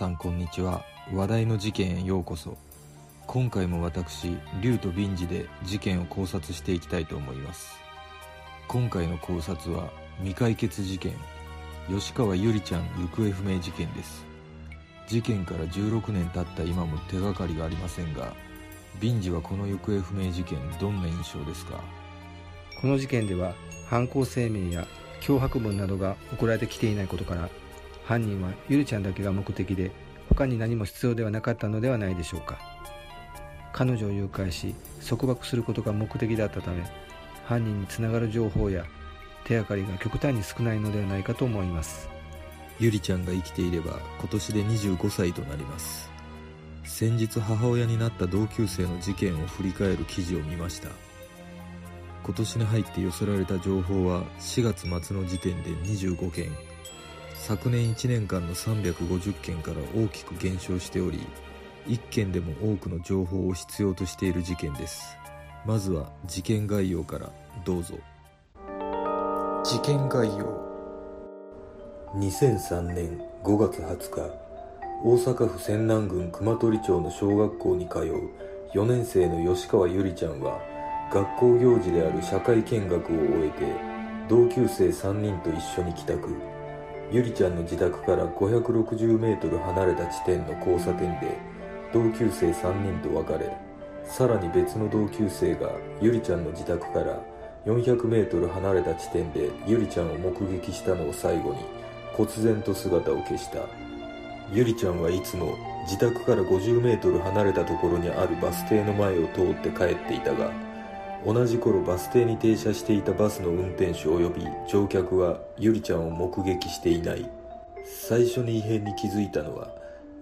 さんこんにちは。話題の事件へようこそ。今回も私竜とビンジで事件を考察していきたいと思います。今回の考察は未解決事件。吉川ゆりちゃん行方不明事件です。事件から16年経った今も手がかりがありませんがビンジはこの行方不明事件どんな印象ですか？この事件では犯行声明や脅迫文などが送られてきていないことから犯人はゆりちゃんだけが目的で他に何も必要ではなかったのではないでしょうか。彼女を誘拐し束縛することが目的だったため犯人につながる情報や手がかりが極端に少ないのではないかと思います。ゆりちゃんが生きていれば今年で25歳となります。先日母親になった同級生の事件を振り返る記事を見ました。今年に入って寄せられた情報は4月末の時点で25件。昨年1年間の350件から大きく減少しており1件でも多くの情報を必要としている事件です。まずは事件概要からどうぞ。事件概要。2003年5月20日大阪府泉南郡熊取町の小学校に通う4年生の吉川ゆりちゃんは学校行事である社会見学を終えて同級生3人と一緒に帰宅。ゆりちゃんの自宅から560メートル離れた地点の交差点で同級生3人と別れさらに別の同級生がゆりちゃんの自宅から400メートル離れた地点でゆりちゃんを目撃したのを最後に忽然と姿を消した。ゆりちゃんはいつも自宅から50メートル離れたところにあるバス停の前を通って帰っていたが同じ頃バス停に停車していたバスの運転手及び乗客はゆりちゃんを目撃していない。最初に異変に気づいたのは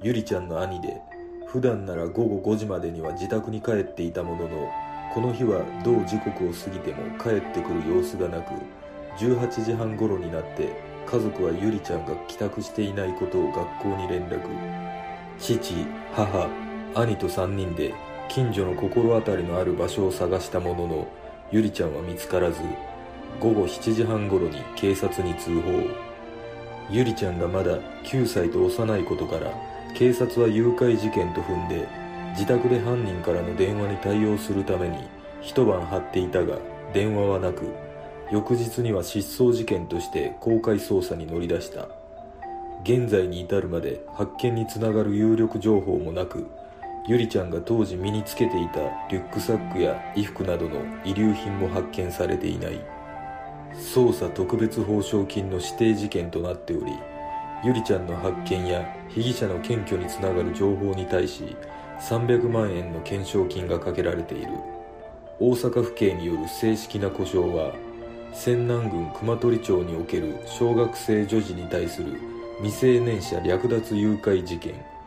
ゆりちゃんの兄で普段なら午後5時までには自宅に帰っていたもののこの日は同時刻を過ぎても帰ってくる様子がなく18時半頃になって家族はゆりちゃんが帰宅していないことを学校に連絡。父母兄と3人で近所の心当たりのある場所を探したもののゆりちゃんは見つからず午後7時半頃に警察に通報。ゆりちゃんがまだ9歳と幼いことから警察は誘拐事件と踏んで自宅で犯人からの電話に対応するために一晩張っていたが電話はなく翌日には失踪事件として公開捜査に乗り出した。現在に至るまで発見につながる有力情報もなくゆりちゃんが当時身につけていたリュックサックや衣服などの遺留品も発見されていない。捜査特別報奨金の指定事件となっておりゆりちゃんの発見や被疑者の検挙につながる情報に対し300万円の懸賞金がかけられている。大阪府警による正式な故障は泉南郡熊取町における小学生女児に対する未成年者略奪誘拐事件。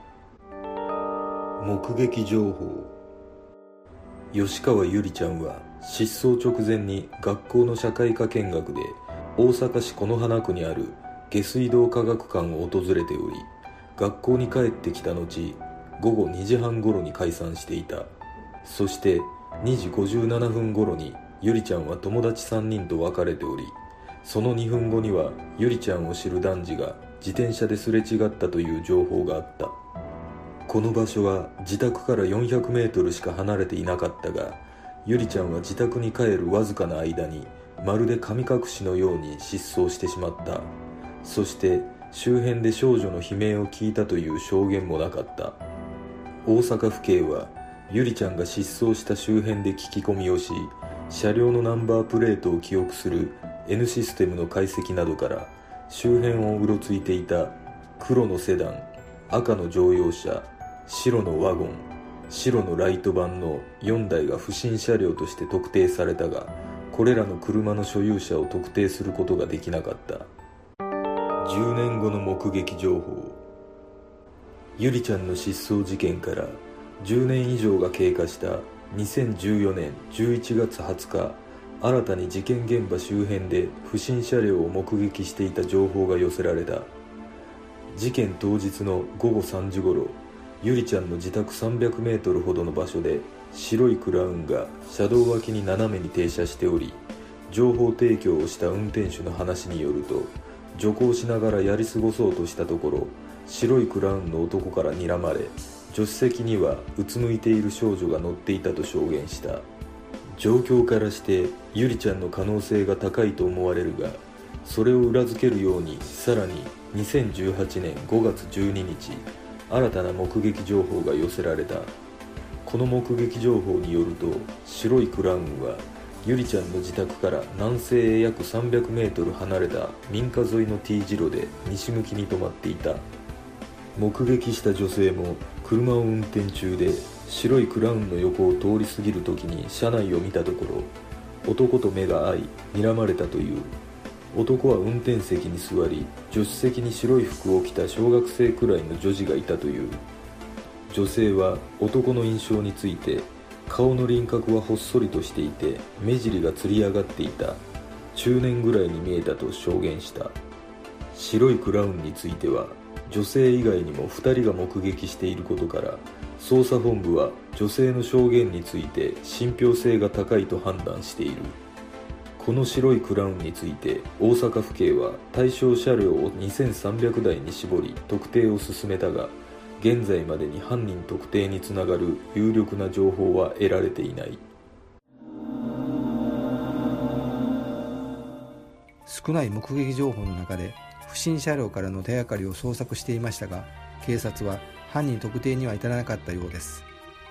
目撃情報。吉川ゆりちゃんは失踪直前に学校の社会科見学で大阪市此花区にある下水道科学館を訪れており学校に帰ってきた後午後2時半頃に解散していた。そして2時57分頃にゆりちゃんは友達3人と別れておりその2分後にはゆりちゃんを知る男児が自転車ですれ違ったという情報があった。この場所は自宅から400メートルしか離れていなかったがゆりちゃんは自宅に帰るわずかな間にまるで神隠しのように失踪してしまった。そして周辺で少女の悲鳴を聞いたという証言もなかった。大阪府警はゆりちゃんが失踪した周辺で聞き込みをし車両のナンバープレートを記憶する N システムの解析などから周辺をうろついていた黒のセダン赤の乗用車白のワゴン白のライトバンの4台が不審車両として特定されたがこれらの車の所有者を特定することができなかった。10年後の目撃情報。ゆりちゃんの失踪事件から10年以上が経過した2014年11月20日新たに事件現場周辺で不審車両を目撃していた情報が寄せられた。事件当日の午後3時頃ゆりちゃんの自宅300メートルほどの場所で白いクラウンが車道脇に斜めに停車しており情報提供をした運転手の話によると徐行しながらやり過ごそうとしたところ白いクラウンの男から睨まれ助手席にはうつむいている少女が乗っていたと証言した。状況からしてゆりちゃんの可能性が高いと思われるがそれを裏付けるようにさらに2018年5月12日新たな目撃情報が寄せられた。この目撃情報によると白いクラウンはゆりちゃんの自宅から南西へ約 300m 離れた民家沿いの T 字路で西向きに止まっていた。目撃した女性も車を運転中で白いクラウンの横を通り過ぎる時に車内を見たところ男と目が合い睨まれたという。男は運転席に座り助手席に白い服を着た小学生くらいの女児がいたという。女性は男の印象について顔の輪郭はほっそりとしていて目尻がつり上がっていた。中年ぐらいに見えたと証言した。白いクラウンについては女性以外にも2人が目撃していることから捜査本部は女性の証言について信憑性が高いと判断している。この白いクラウンについて大阪府警は対象車両を2300台に絞り特定を進めたが現在までに犯人特定につながる有力な情報は得られていない。少ない目撃情報の中で不審車両からの手がかりを捜索していましたが警察は犯人特定には至らなかったようです。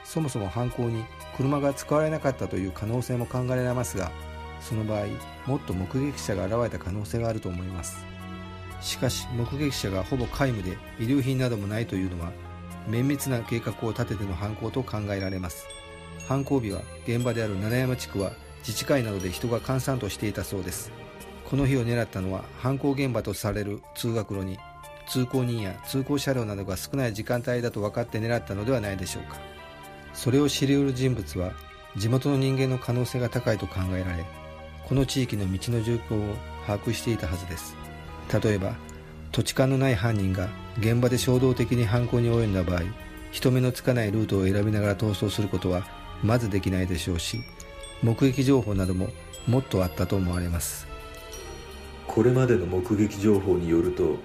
そもそも犯行に車が使われなかったという可能性も考えられますがその場合もっと目撃者が現れた可能性があると思います。しかし目撃者がほぼ皆無で遺留品などもないというのは綿密な計画を立てての犯行と考えられます。犯行日は現場である七山地区は自治会などで人が閑散としていたそうです。この日を狙ったのは犯行現場とされる通学路に通行人や通行車両などが少ない時間帯だと分かって狙ったのではないでしょうか。それを知り得る人物は地元の人間の可能性が高いと考えられこの地域の道の状況を把握していたはずです。例えば土地勘のない犯人が現場で衝動的に犯行に及んだ場合人目のつかないルートを選びながら逃走することはまずできないでしょうし目撃情報などももっとあったと思われます。これまでの目撃情報によると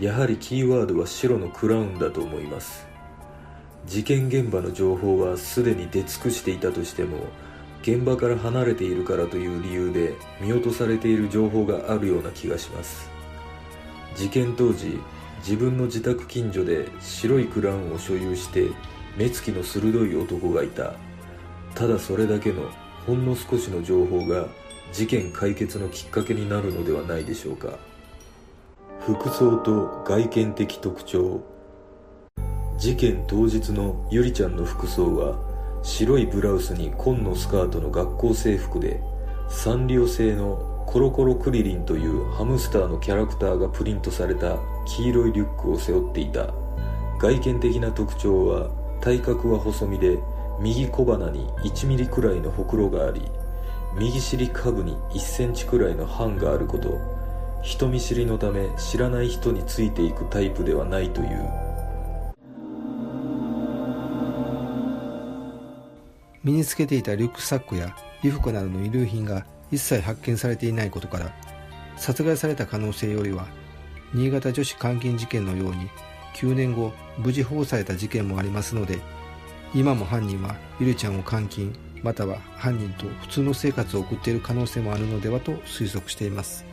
やはりキーワードは白のクラウンだと思います。事件現場の情報はすでに出尽くしていたとしても現場から離れているからという理由で見落とされている情報があるような気がします。事件当時自分の自宅近所で白いクラウンを所有して目つきの鋭い男がいた。ただそれだけのほんの少しの情報が事件解決のきっかけになるのではないでしょうか。服装と外見的特徴。事件当日のゆりちゃんの服装は白いブラウスに紺のスカートの学校制服でサンリオ製のコロコロクリリンというハムスターのキャラクターがプリントされた黄色いリュックを背負っていた。外見的な特徴は体格は細身で右小鼻に1ミリくらいのほくろがあり右尻下部に1センチくらいの斑があること。人見知りのため知らない人についていくタイプではないという。身につけていたリュックサックや衣服などの遺留品が一切発見されていないことから殺害された可能性よりは新潟女子監禁事件のように9年後無事保護された事件もありますので今も犯人はゆりちゃんを監禁または犯人と普通の生活を送っている可能性もあるのではと推測しています。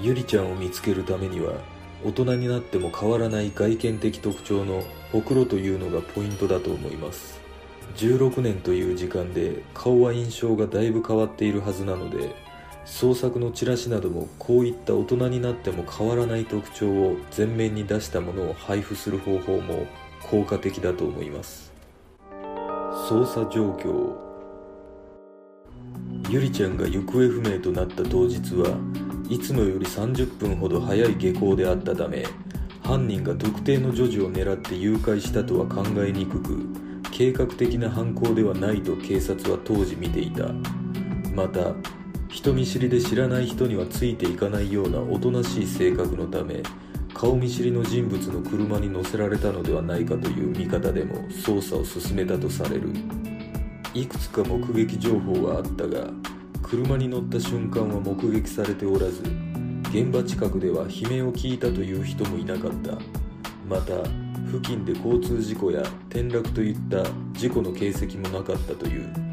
ゆりちゃんを見つけるためには大人になっても変わらない外見的特徴のほくろというのがポイントだと思います。16年という時間で顔は印象がだいぶ変わっているはずなので創作のチラシなどもこういった大人になっても変わらない特徴を前面に出したものを配布する方法も効果的だと思います。捜査状況。ゆりちゃんが行方不明となった当日はいつもより30分ほど早い下校であったため犯人が特定の女児を狙って誘拐したとは考えにくく計画的な犯行ではないと警察は当時見ていた。また人見知りで知らない人にはついていかないようなおとなしい性格のため顔見知りの人物の車に乗せられたのではないかという見方でも捜査を進めたとされる。いくつか目撃情報はあったが車に乗った瞬間は目撃されておらず現場近くでは悲鳴を聞いたという人もいなかった。また付近で交通事故や転落といった事故の形跡もなかったという。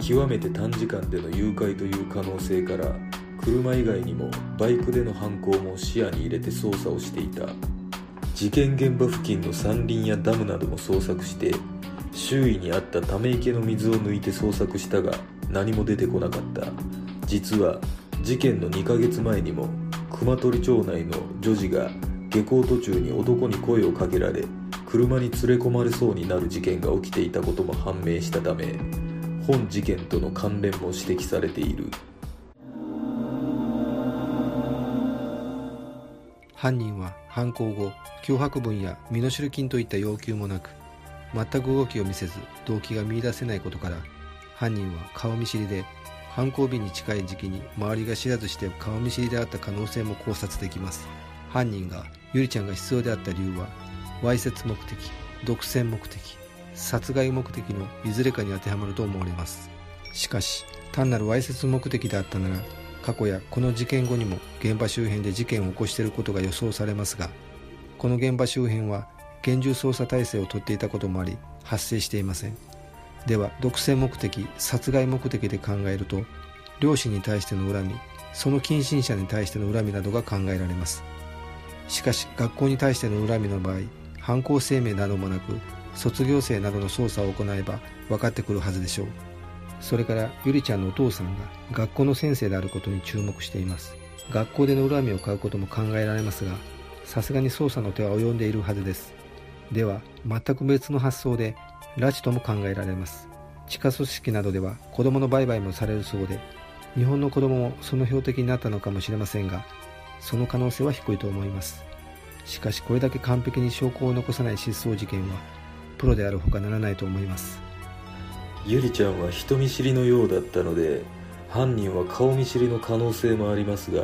極めて短時間での誘拐という可能性から車以外にもバイクでの犯行も視野に入れて捜査をしていた。事件現場付近の山林やダムなども捜索して周囲にあったため池の水を抜いて捜索したが何も出てこなかった。実は事件の2ヶ月前にも熊取町内の女児が下校途中に男に声をかけられ車に連れ込まれそうになる事件が起きていたことも判明したため本事件との関連も指摘されている。犯人は犯行後脅迫文や身代金といった要求もなく全く動きを見せず動機が見出せないことから犯人は顔見知りで犯行日に近い時期に周りが知らずして顔見知りであった可能性も考察できます。犯人がゆりちゃんが必要であった理由はわいせつ目的独占目的殺害目的のいずれかに当てはまると思われます。しかし単なるわいせつ目的であったなら過去やこの事件後にも現場周辺で事件を起こしていることが予想されますがこの現場周辺は厳重捜査体制をとっていたこともあり発生していません。では独占目的殺害目的で考えると両親に対しての恨みその近親者に対しての恨みなどが考えられます。しかし学校に対しての恨みの場合犯行声明などもなく卒業生などの捜査を行えば分かってくるはずでしょう。それからゆりちゃんのお父さんが学校の先生であることに注目しています。学校での恨みを買うことも考えられますがさすがに捜査の手は及んでいるはずです。では全く別の発想で拉致とも考えられます。地下組織などでは子供の売買もされるそうで日本の子供もその標的になったのかもしれませんがその可能性は低いと思います。しかしこれだけ完璧に証拠を残さない失踪事件はプロであるほかならないと思います。ゆりちゃんは人見知りのようだったので犯人は顔見知りの可能性もありますが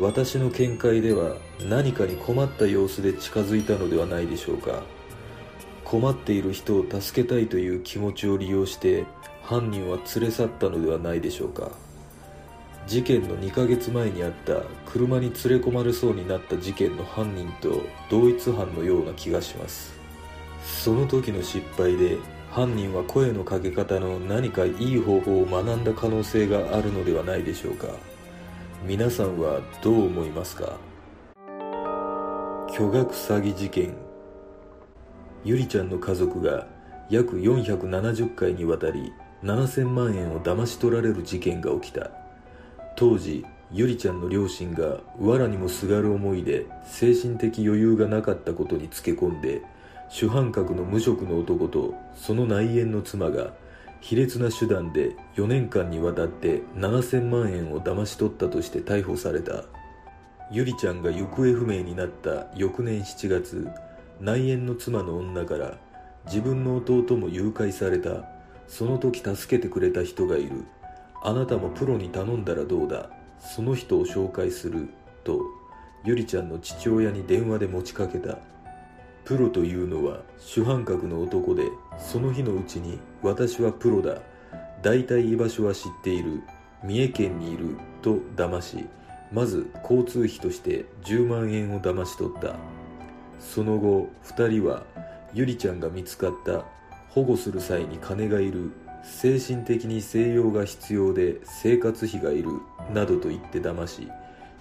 私の見解では何かに困った様子で近づいたのではないでしょうか。困っている人を助けたいという気持ちを利用して犯人は連れ去ったのではないでしょうか。事件の2ヶ月前にあった車に連れ込まれそうになった事件の犯人と同一犯のような気がします。その時の失敗で犯人は声のかけ方の何かいい方法を学んだ可能性があるのではないでしょうか。皆さんはどう思いますか？巨額詐欺事件。ゆりちゃんの家族が約470回にわたり7000万円を騙し取られる事件が起きた。当時ゆりちゃんの両親が藁にもすがる思いで精神的余裕がなかったことにつけ込んで主犯格の無職の男とその内縁の妻が卑劣な手段で4年間にわたって7000万円を騙し取ったとして逮捕された。ゆりちゃんが行方不明になった翌年7月内縁の妻の女から自分の弟も誘拐された。その時助けてくれた人がいる。あなたもプロに頼んだらどうだ？その人を紹介するとゆりちゃんの父親に電話で持ちかけた。プロというのは主犯格の男でその日のうちに私はプロだ。大体居場所は知っている。三重県にいると騙しまず交通費として10万円を騙し取った。その後2人はゆりちゃんが見つかった。保護する際に金がいる。精神的に静養が必要で生活費がいるなどと言って騙し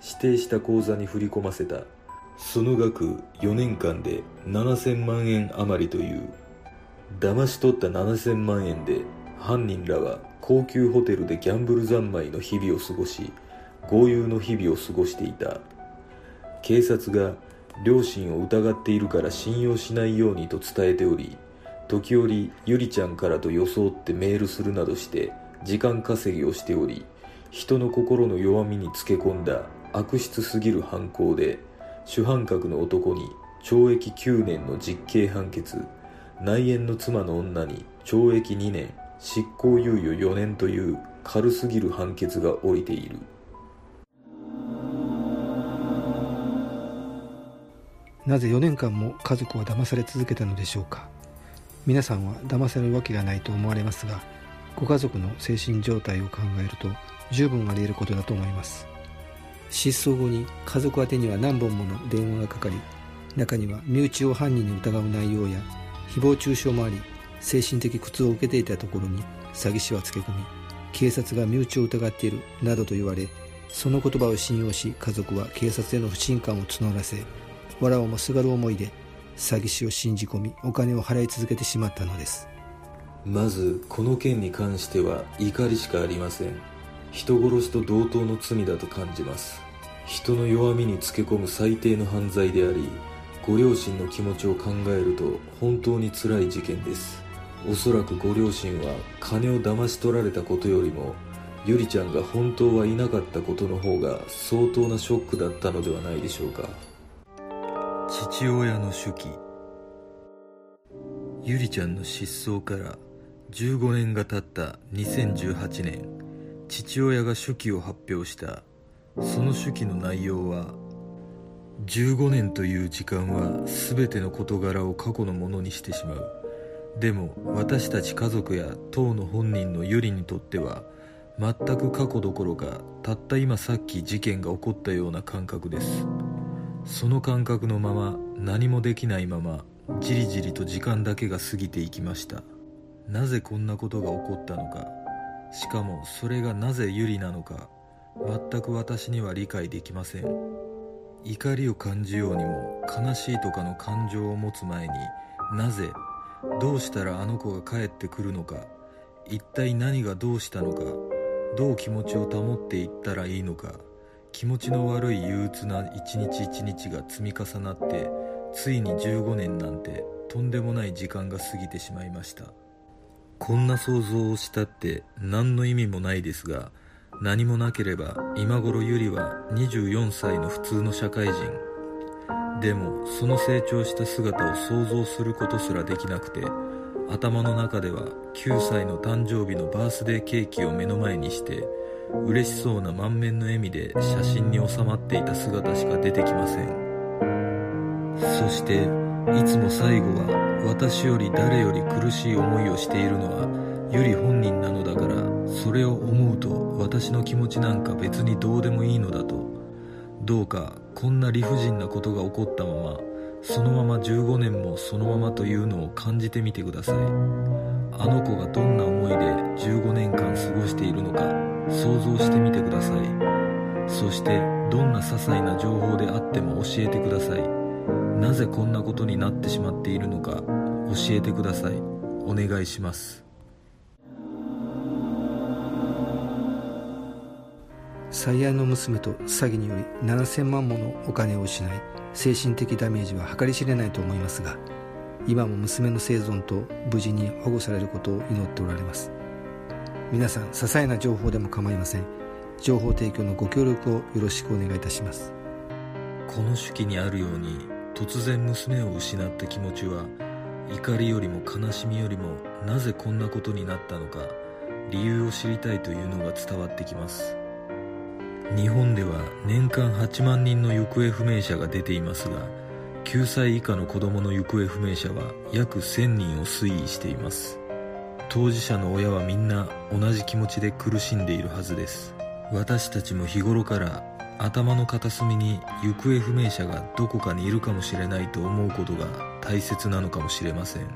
指定した口座に振り込ませた。その額4年間で7000万円余りという。騙し取った7000万円で犯人らは高級ホテルでギャンブル三昧の日々を過ごし豪遊の日々を過ごしていた。警察が両親を疑っているから信用しないようにと伝えており時折ゆりちゃんからと装ってメールするなどして時間稼ぎをしており人の心の弱みにつけ込んだ悪質すぎる犯行で主犯格の男に懲役9年の実刑判決内縁の妻の女に懲役2年執行猶予4年という軽すぎる判決が下りている。なぜ4年間も家族は騙され続けたのでしょうか？皆さんは騙されるわけがないと思われますがご家族の精神状態を考えると十分あり得ることだと思います。失踪後に家族宛には何本もの電話がかかり中には身内を犯人に疑う内容や誹謗中傷もあり精神的苦痛を受けていたところに詐欺師はつけ込み警察が身内を疑っているなどと言われその言葉を信用し家族は警察への不信感を募らせわらをもすがる思いで詐欺師を信じ込みお金を払い続けてしまったのです。まずこの件に関しては怒りしかありません。人殺しと同等の罪だと感じます。人の弱みにつけ込む最低の犯罪でありご両親の気持ちを考えると本当に辛い事件です。おそらくご両親は金を騙し取られたことよりもゆりちゃんが本当はいなかったことの方が相当なショックだったのではないでしょうか。父親の手記。ゆりちゃんの失踪から15年が経った2018年父親が手記を発表した。その手記の内容は15年という時間は全ての事柄を過去のものにしてしまう。でも私たち家族や当の本人のゆりにとっては全く過去どころかたった今さっき事件が起こったような感覚です。その感覚のまま何もできないままじりじりと時間だけが過ぎていきました。なぜこんなことが起こったのか。しかもそれがなぜゆりなのか。全く私には理解できません。怒りを感じようにも悲しいとかの感情を持つ前になぜどうしたらあの子が帰ってくるのか。一体何がどうしたのか。どう気持ちを保っていったらいいのか。気持ちの悪い憂鬱な一日一日が積み重なってついに15年なんてとんでもない時間が過ぎてしまいました。こんな想像をしたって何の意味もないですが何もなければ今頃ゆりは24歳の普通の社会人。でもその成長した姿を想像することすらできなくて頭の中では9歳の誕生日のバースデーケーキを目の前にして嬉しそうな満面の笑みで写真に収まっていた姿しか出てきません。そしていつも最後は私より誰より苦しい思いをしているのはゆり本人なのだからそれを思うと私の気持ちなんか別にどうでもいいのだと。どうかこんな理不尽なことが起こったままそのまま15年もそのままというのを感じてみてください。あの子がどんな思いで15年間過ごしているのか。想像してみてください。そしてどんな些細な情報であっても教えてください。なぜこんなことになってしまっているのか教えてください。お願いします。最愛の娘と詐欺により7000万ものお金を失い精神的ダメージは計り知れないと思いますが今も娘の生存と無事に保護されることを祈っておられます。皆さん些細な情報でも構いません。情報提供のご協力をよろしくお願いいたします。この手記にあるように突然娘を失った気持ちは怒りよりも悲しみよりもなぜこんなことになったのか理由を知りたいというのが伝わってきます。日本では年間8万人の行方不明者が出ていますが9歳以下の子供の行方不明者は約1000人を推移しています。当事者の親はみんな同じ気持ちで苦しんでいるはずです。私たちも日頃から頭の片隅に行方不明者がどこかにいるかもしれないと思うことが大切なのかもしれません。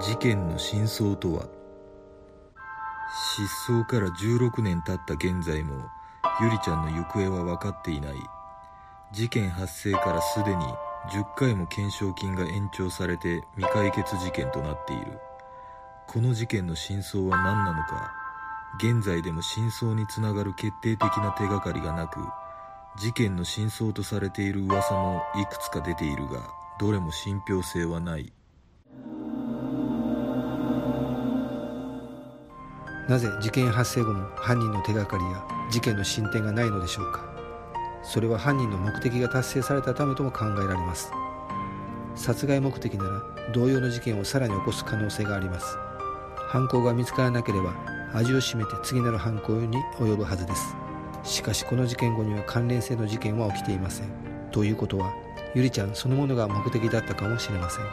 事件の真相とは？失踪から16年経った現在もゆりちゃんの行方は分かっていない。事件発生からすでに10回も懸賞金が延長されて未解決事件となっている。この事件の真相は何なのか現在でも真相につながる決定的な手がかりがなく事件の真相とされている噂もいくつか出ているがどれも信憑性はない。なぜ事件発生後も犯人の手がかりや事件の進展がないのでしょうか。それは犯人の目的が達成されたためとも考えられます。殺害目的なら同様の事件をさらに起こす可能性があります。犯行が見つからなければ味を占めて次なる犯行に及ぶはずです。しかしこの事件後には関連性の事件は起きていません。ということはゆりちゃんそのものが目的だったかもしれません。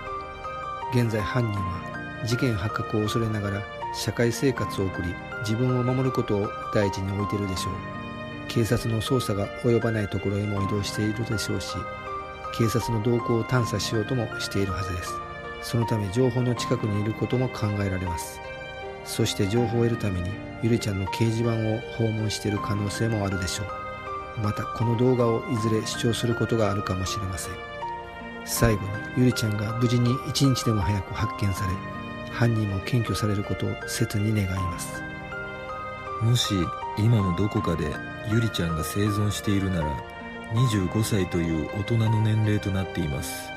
現在犯人は事件発覚を恐れながら社会生活を送り自分を守ることを第一に置いているでしょう。警察の捜査が及ばないところへも移動しているでしょうし警察の動向を探査しようともしているはずです。そのため情報の近くにいることも考えられます。そして情報を得るためにゆりちゃんの掲示板を訪問している可能性もあるでしょう。またこの動画をいずれ視聴することがあるかもしれません。最後にゆりちゃんが無事に一日でも早く発見され犯人も検挙されることを切に願います。もし今もどこかでゆりちゃんが生存しているなら25歳という大人の年齢となっています。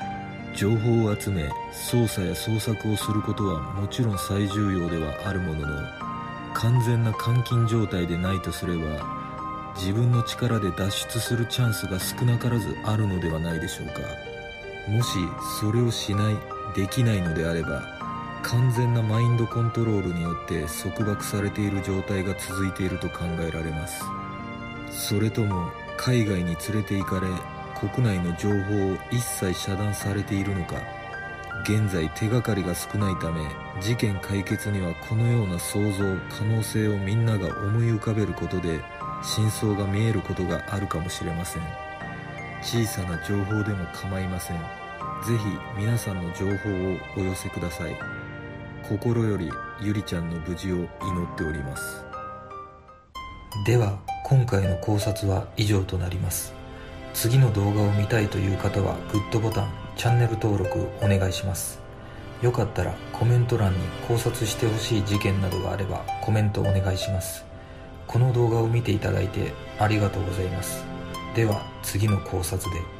情報を集め捜査や捜索をすることはもちろん最重要ではあるものの完全な監禁状態でないとすれば自分の力で脱出するチャンスが少なからずあるのではないでしょうか。もしそれをしないできないのであれば完全なマインドコントロールによって束縛されている状態が続いていると考えられます。それとも海外に連れて行かれ国内の情報を一切遮断されているのか。現在手がかりが少ないため事件解決にはこのような想像可能性をみんなが思い浮かべることで真相が見えることがあるかもしれません。小さな情報でも構いません。ぜひ皆さんの情報をお寄せください。心よりゆりちゃんの無事を祈っております。では今回の考察は以上となります。次の動画を見たいという方はグッドボタンチャンネル登録お願いします。よかったらコメント欄に考察してほしい事件などがあればコメントお願いします。この動画を見ていただいてありがとうございます。では次の考察で。